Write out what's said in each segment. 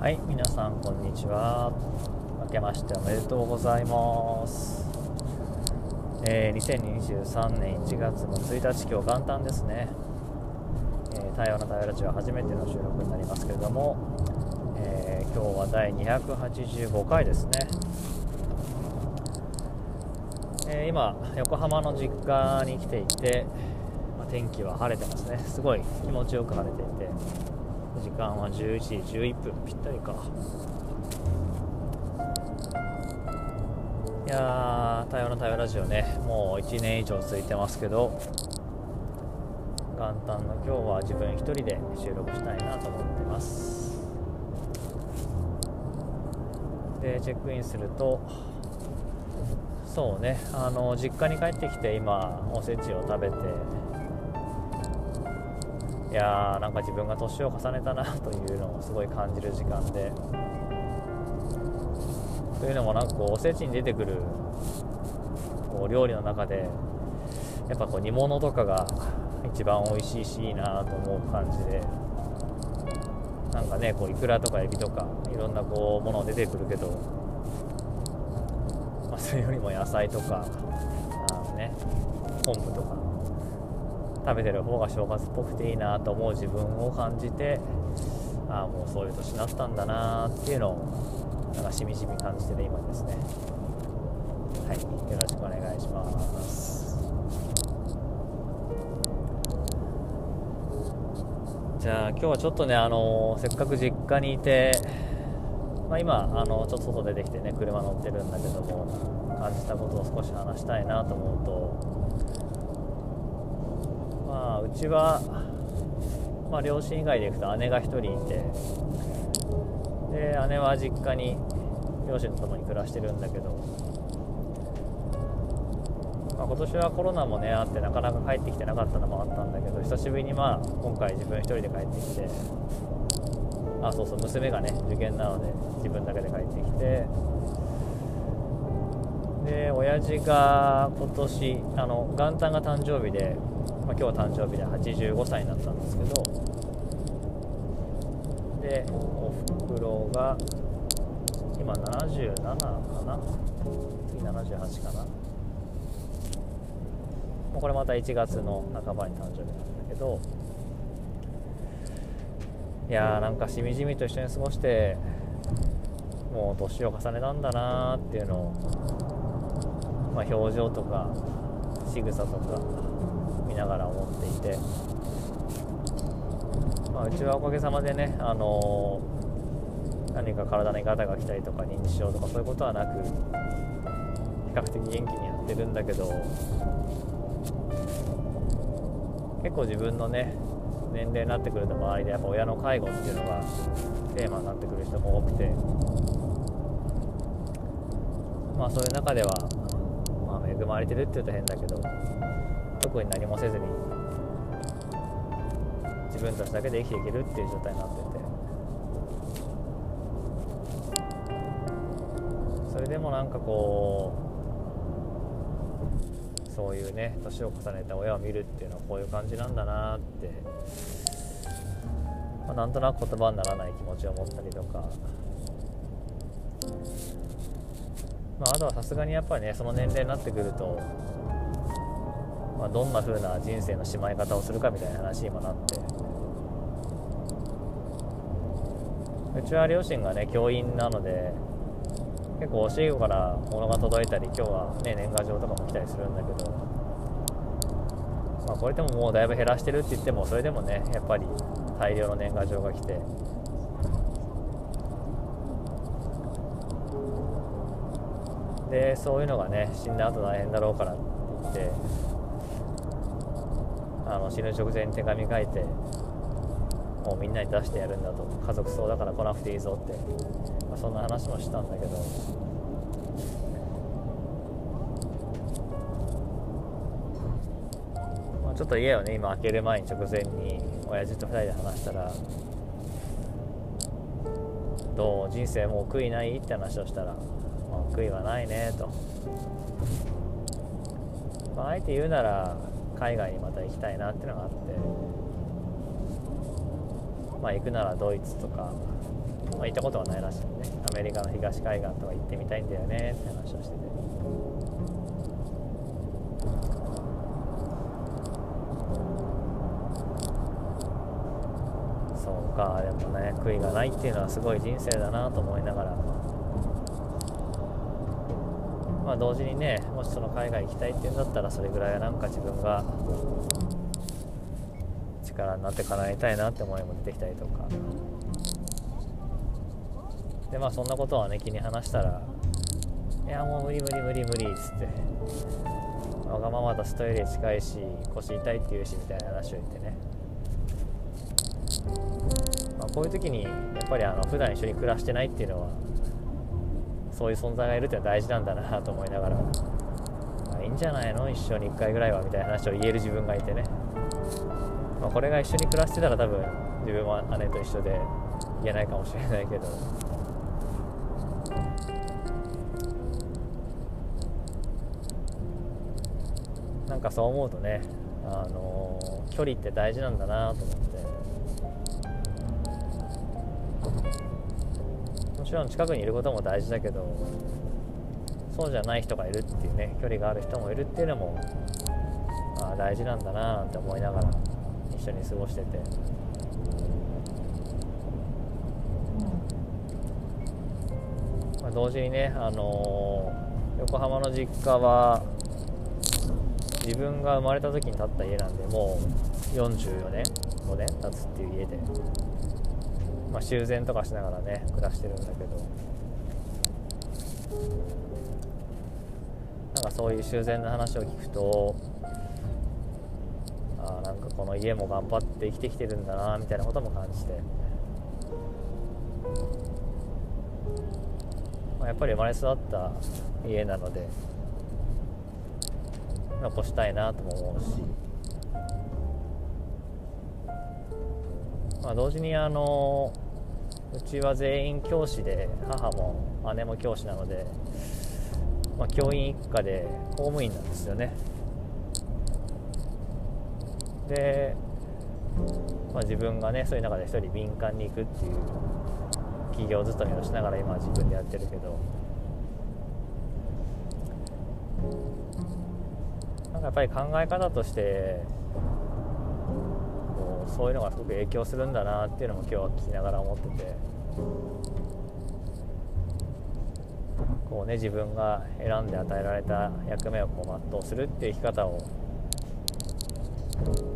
はい皆さんこんにちは。明けましておめでとうございます。えー、2023年1月の1日今日元旦ですね、えー、台湾の台湾ラジオ初めての収録になりますけれども、えー、今日は第285回ですね、えー、今横浜の実家に来ていて、まあ、天気は晴れてますね。すごい気持ちよく晴れていて。時間は11時11分。ぴったりか。いやー、台湾の台湾ラジオね、もう1年以上続いてますけど、元旦の今日は自分1人で収録したいなと思ってます。で、チェックインすると、そうね、あの実家に帰ってきて今、おせちを食べて、いやー、なんか自分が年を重ねたなというのをすごい感じる時間で。というのもなんかこうおせちに出てくるこう料理の中でやっぱこう煮物とかが一番美味しいしいいなと思う感じでなんかねこうイクラとかエビとかいろんなこうもの出てくるけど、まあ、それよりも野菜とかあのね昆布とか食べてる方が正月っぽくていいなと思う自分を感じてああもうそういう年になったんだなっていうのをなんかしみじみ感じてる今ですね。はいよろしくお願いします。じゃあ今日はちょっとねあのせっかく実家にいてまあ、今あのちょっと外出てきてね車乗ってるんだけども感じたことを少し話したいなと思うとまあうちは、まあ、両親以外でいくと姉が1人いてで姉は実家に両親と共に暮らしてるんだけど、まあ、今年はコロナもねあってなかなか帰ってきてなかったのもあったんだけど久しぶりにまあ今回自分一人で帰ってきてあそうそう娘がね受験なので自分だけで帰ってきてで親父が今年あの元旦が誕生日で、まあ、今日は誕生日で85歳になったんですけどでおふくろが今77かな？次78かな？これまた1月の半ばに誕生日なんだけどいやーなんかしみじみと一緒に過ごしてもう年を重ねたんだなーっていうのを、まあ、表情とか仕草とか見ながら思っていて、まあ、うちはおかげさまでね、あのー何か体にガタが来たりとか認知症とかそういうことはなく比較的元気にやってるんだけど結構自分のね年齢になってくると周りでやっぱ親の介護っていうのがテーマになってくる人も多くて。まあそういう中では、まあ、恵まれてるって言うと変だけど特に何もせずに自分たちだけで生きていけるっていう状態になってて。それでもなんかこうそういうね年を重ねた親を見るっていうのはこういう感じなんだなって、まあ、なんとなく言葉にならない気持ちを持ったりとか、まあ、あとはさすがにやっぱりねその年齢になってくると、まあ、どんな風な人生のしまい方をするかみたいな話にもなって。うちは両親がね教員なので結構教え子から物が届いたり今日はね年賀状とかも来たりするんだけどまあこれでももうだいぶ減らしてるって言ってもそれでもねやっぱり大量の年賀状が来て。でそういうのがね死んだ後大変だろうからって言ってあの死ぬ直前に手紙書いてもうみんなに出してやるんだと。家族そうだから来なくていいぞって、まあ、そんな話もしたんだけど。まあ、ちょっと家をね今開ける前に直前に親父と2人で話したらどう？人生もう悔いない？って話をしたら、まあ、悔いはないねと、まあ、あえて言うなら海外にまた行きたいなっていうのがあって。まあ、行くならドイツとか。まあ、行ったことはないらしいね。アメリカの東海岸とか行ってみたいんだよねって話をしてて。そうかでもね悔いがないっていうのはすごい人生だなと思いながら。まあ同時にねもしその海外行きたいっていうんだったらそれぐらいはなんか自分が力になって叶えたいなって思いも出てきたりとか。でまあそんなことはね気に話したら「いやもう無理無理無理無理」っつってわがままだしトイレ近いし腰痛いって言うしみたいな話を言ってね、まあ、こういう時にやっぱりあの普段一緒に暮らしてないっていうのはそういう存在がいるって大事なんだなと思いながら、まあ、いいんじゃないの？一生に1回ぐらいはみたいな話を言える自分がいてね、まあ、これが一緒に暮らしてたら多分自分は姉と一緒で言えないかもしれないけど。なんかそう思うとね、あのー、距離って大事なんだなと思って。ちろん近くにいることも大事だけどそうじゃない人がいるっていうね距離がある人もいるっていうのも、まあ、大事なんだなって思いながら一緒に過ごしてて。まあ、同時にね、あのー、横浜の実家は自分が生まれた時に建った家なんでもう44年5年経つっていう家で、まあ、修繕とかしながらね暮らしてるんだけど。なんかそういう修繕の話を聞くとあなんかこの家も頑張って生きてきてるんだなみたいなことも感じて、まあ、やっぱり生まれ育った家なので残したいなとも思うし、まあ、同時にあのうちは全員教師で母も姉も教師なので、まあ、教員一家で公務員なんですよね。で、まあ、自分がねそういう中で一人敏感に行くっていう企業勤めをしながら今は自分でやってるけどなんかやっぱり考え方としてそういうのがすごく影響するんだなっていうのも今日は聞きながら思ってて。こうね自分が選んで与えられた役目をこう全うするっていう生き方を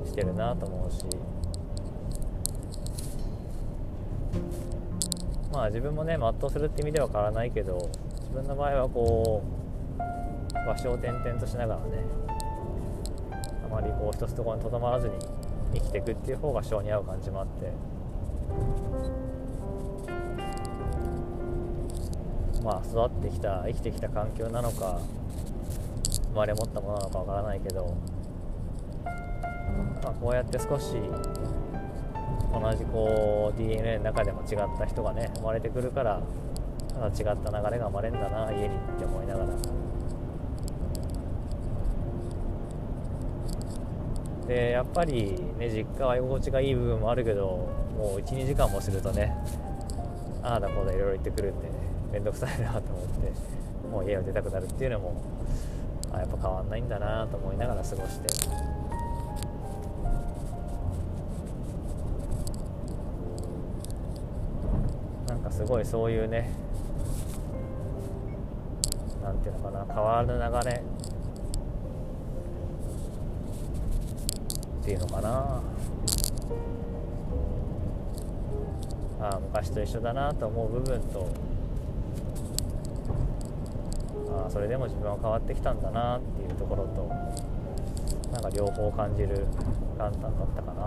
してるなと思うし。まあ自分もね全うするって意味では変わらないけど自分の場合はこう場所を転々としながらねあまりこう一つところにとどまらずに生きていくっていう方が性に合う感じもあってまあ育ってきた生きてきた環境なのか生まれ持ったものなのかわからないけど、まあ、こうやって少し同じこう DNA の中でも違った人がね生まれてくるからまた違った流れが生まれるんだな家にって思いながら。でやっぱりね実家は居心地がいい部分もあるけどもう12時間もするとねああだこうだいろいろ言ってくるんで面倒くさいなと思ってもう家を出たくなるっていうのもあやっぱ変わんないんだなと思いながら過ごして。なんかすごいそういうねなんていうのかな変わる流れっていうのかな。あ昔と一緒だなと思う部分と。あそれでも自分は変わってきたんだなっていうところと。なんか両方感じる元旦だったかな。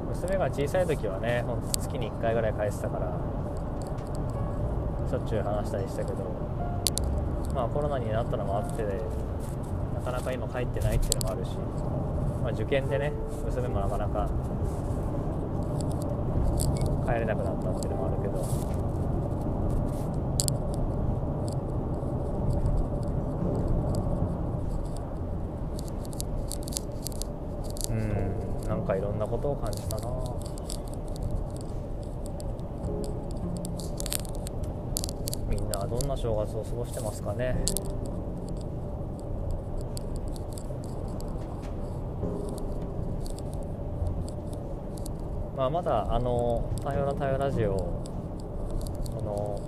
うん。娘が小さい時はねほんと月に1回ぐらい返してたから。しょっちゅう話したりしたけどまあコロナになったのもあってなかなか今帰ってないっていうのもあるし、まあ、受験でね娘もなかなか帰れなくなったっていうのもあるけどうん何かいろんなことを感じたなみんなはどんな正月を過ごしてますかね。まあ、まだあの「多様な多様ラジオ」この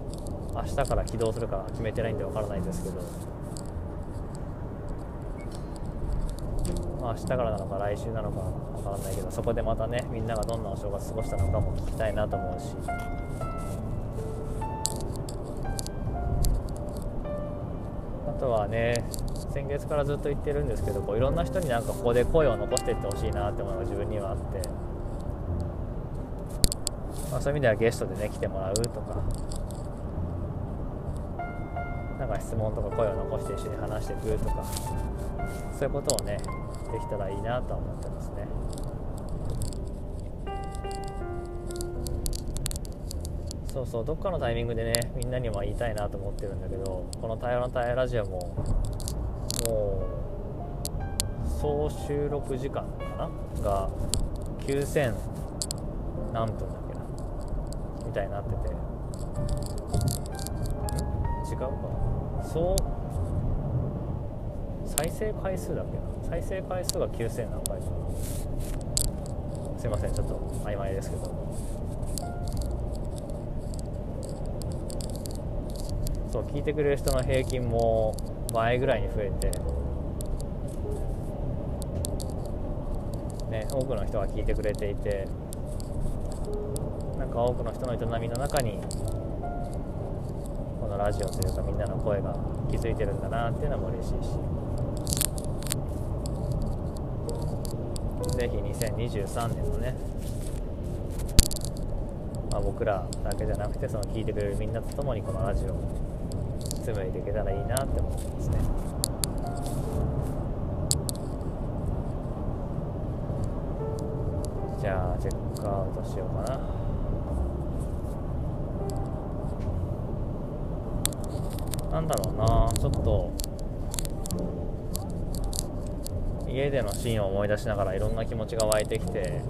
明日から起動するか決めてないんでわからないんですけど、まあ、明日からなのか来週なのかわからないけどそこでまたねみんながどんなお正月過ごしたのかも聞きたいなと思うし。とはね先月からずっと言ってるんですけどこういろんな人になんかここで声を残していってほしいなって思うのが自分にはあって。まあ、そういう意味ではゲストでね来てもらうとか。なんか質問とか声を残して一緒に話していくとか。そういうことをねできたらいいなとは思ってますね。そうそうどっかのタイミングでねみんなにも言いたいなと思ってるんだけどこの「対話の対話ラジオも」もう総収録時間かな？が9000何分だっけな？みたいになってて。違うかそう再生回数だっけな？再生回数が9000何回かな。すいませんちょっと曖昧ですけど。そう聞いてくれる人の平均も倍ぐらいに増えて。ね多くの人が聞いてくれていて。なんか多くの人の営みの中にこのラジオというかみんなの声が気づいてるんだなっていうのも嬉しいし。ぜひ2023年のね、まあ、僕らだけじゃなくてその聞いてくれるみんなと共にこのラジオを紡いでいけたらいいなって思ってますね。じゃあチェックアウトしようかな。なんだろうなちょっと家でのシーンを思い出しながらいろんな気持ちが湧いてきて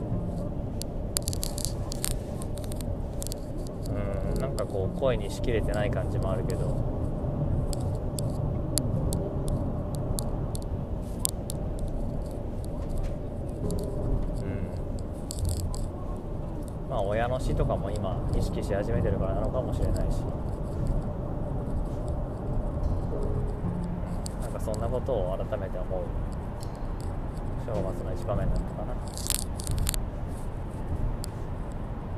うんなんかこう声にしきれてない感じもあるけどまあ親の死とかも今意識し始めてるからなのかもしれないし。そんなことを改めて思う正月の一場面なのかな、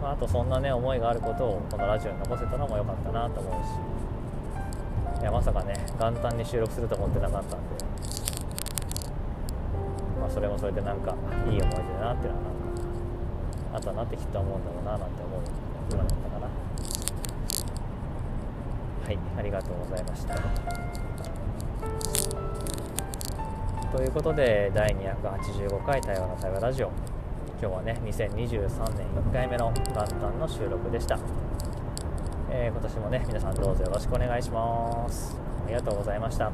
まあ、あとそんなね思いがあることをこのラジオに残せたのも良かったなと思うし。いやまさかね元旦に収録すると思ってなかったんで。まあそれもそれでなんかいい思い出だなっていうのはな。んかあとはなってきっと思うんだろうななんて思う今だったかな。はいありがとうございました。ということで第285回対話の対話ラジオ。今日はね2023年1回目の元旦の収録でした、えー、今年もね皆さんどうぞよろしくお願いします。ありがとうございました。